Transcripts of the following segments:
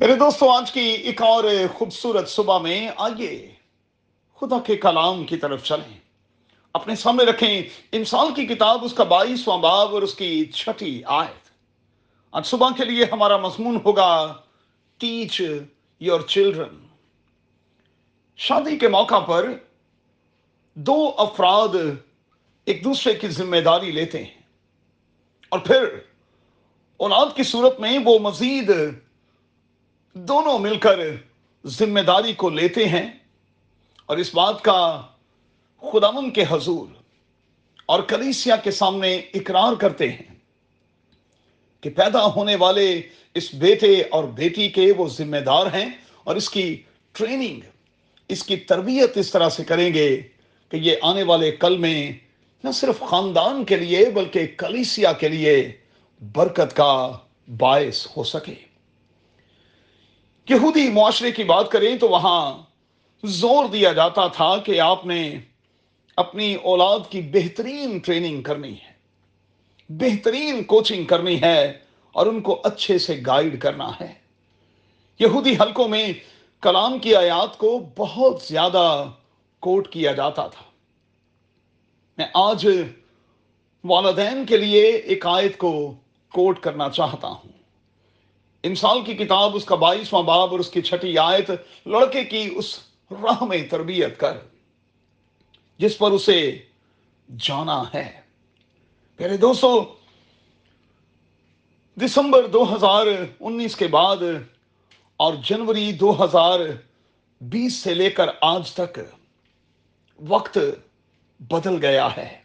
میرے دوستوں آج کی ایک اور خوبصورت صبح میں آئیے خدا کے کلام کی طرف چلیں۔ اپنے سامنے رکھیں، انسان کی کتاب، اس کا بائیسواں باب اور اس کی چھٹی آیت۔ آج صبح کے لیے ہمارا مضمون ہوگا ٹیچ یور چلڈرن شادی کے موقع پر دو افراد ایک دوسرے کی ذمہ داری لیتے ہیں۔ اور پھر اولاد کی صورت میں وہ مزید دونوں مل کر ذمہ داری کو لیتے ہیں اور اس بات کا خداون کے حضور اور کلیسیا کے سامنے اقرار کرتے ہیں کہ پیدا ہونے والے اس بیٹے اور بیٹی کے وہ ذمہ دار ہیں اور اس کی ٹریننگ، اس کی تربیت اس طرح سے کریں گے کہ یہ آنے والے کل میں نہ صرف خاندان کے لیے بلکہ کلیسیا کے لیے برکت کا باعث ہو سکے۔ یہودی معاشرے کی بات کریں تو وہاں زور دیا جاتا تھا کہ آپ نے اپنی اولاد کی بہترین ٹریننگ کرنی ہے، بہترین کوچنگ کرنی ہے اور ان کو اچھے سے گائیڈ کرنا ہے۔ یہودی حلقوں میں کلام کی آیات کو بہت زیادہ کوٹ کیا جاتا تھا۔ میں آج والدین کے لیے ایک آیت کو کوٹ کرنا چاہتا ہوں۔ انسان کی کتاب، اس کا بائیسواں باب اور اس کی چھٹی آیت لڑکے کی اس راہ میں تربیت کر، جس پر اسے جانا ہے۔ پہلے دوستو، دسمبر دو ہزار انیس کے بعد اور جنوری دو ہزار بیس سے لے کر آج تک وقت بدل گیا ہے۔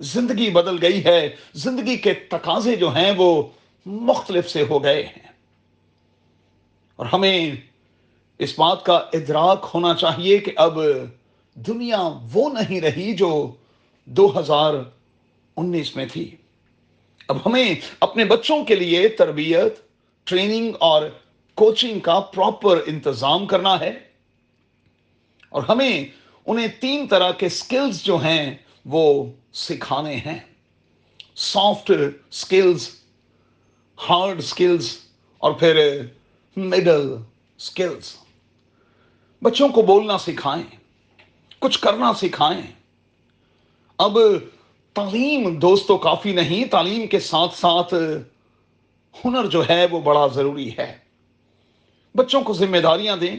زندگی بدل گئی ہے۔ زندگی کے تقاضے جو ہیں وہ مختلف سے ہو گئے ہیں۔ اور ہمیں اس بات کا ادراک ہونا چاہیے کہ اب دنیا وہ نہیں رہی جو دو ہزار انیس میں تھی۔ اب ہمیں اپنے بچوں کے لیے تربیت، ٹریننگ اور کوچنگ کا پراپر انتظام کرنا ہے۔ اور ہمیں انہیں تین طرح کے سکلز جو ہیں وہ سکھانے ہیں۔ سافٹ سکلز، ہارڈ سکلز اور پھر مڈل سکلز بچوں کو بولنا سکھائیں، کچھ کرنا سکھائیں۔ اب تعلیم دوستو کافی نہیں، تعلیم کے ساتھ ساتھ ہنر جو ہے وہ بڑا ضروری ہے۔ بچوں کو ذمہ داریاں دیں،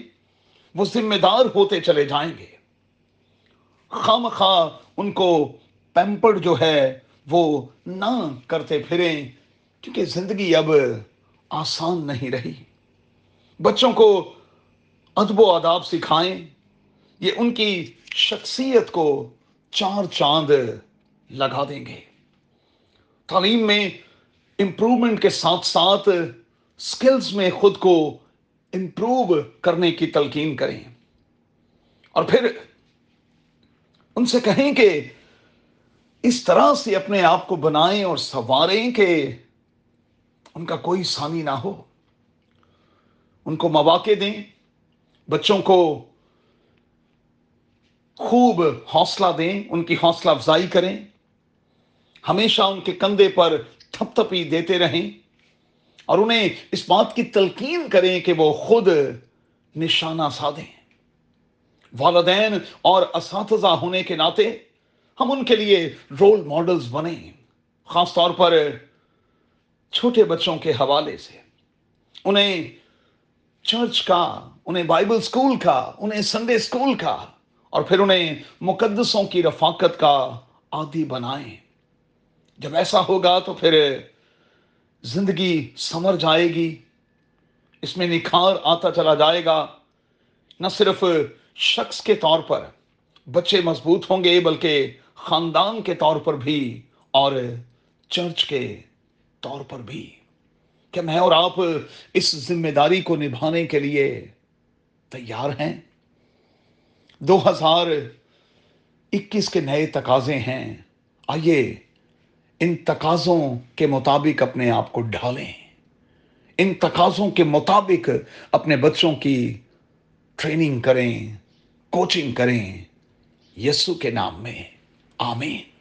وہ ذمہ دار ہوتے چلے جائیں گے۔ خام خواہ ان کو پیمپر جو ہے وہ نہ کرتے پھریں، کیونکہ زندگی اب آسان نہیں رہی۔ بچوں کو ادب و آداب سکھائیں۔ یہ ان کی شخصیت کو چار چاند لگا دیں گے۔ تعلیم میں امپروومنٹ کے ساتھ ساتھ سکلز میں خود کو امپروو کرنے کی تلقین کریں۔ اور پھر ان سے کہیں کہ اس طرح سے اپنے آپ کو بنائیں اور سنواریں کہ ان کا کوئی سانی نہ ہو۔ ان کو مواقع دیں، بچوں کو خوب حوصلہ دیں، ان کی حوصلہ افزائی کریں۔ ہمیشہ ان کے کندھے پر تھپ تھپی دیتے رہیں۔ اور انہیں اس بات کی تلقین کریں کہ وہ خود نشانہ سادیں والدین اور اساتذہ ہونے کے ناطے ہم ان کے لیے رول ماڈلز بنے خاص طور پر چھوٹے بچوں کے حوالے سے۔ انہیں چرچ کا، انہیں بائبل سکول کا، انہیں سنڈے سکول کا، اور پھر انہیں مقدسوں کی رفاقت کا عادی بنائیں۔ جب ایسا ہوگا تو پھر زندگی سمر جائے گی۔ اس میں نکھار آتا چلا جائے گا۔ نہ صرف شخص کے طور پر بچے مضبوط ہوں گے، بلکہ خاندان کے طور پر بھی اور چرچ کے طور پر بھی۔ کہ میں اور آپ اس ذمہ داری کو نبھانے کے لیے تیار ہیں۔ دو ہزار اکیس کے نئے تقاضے ہیں۔ آئیے ان تقاضوں کے مطابق اپنے آپ کو ڈھالیں۔ ان تقاضوں کے مطابق اپنے بچوں کی ٹریننگ کریں، کوچنگ کریں۔ یسو کے نام میں۔ آمین۔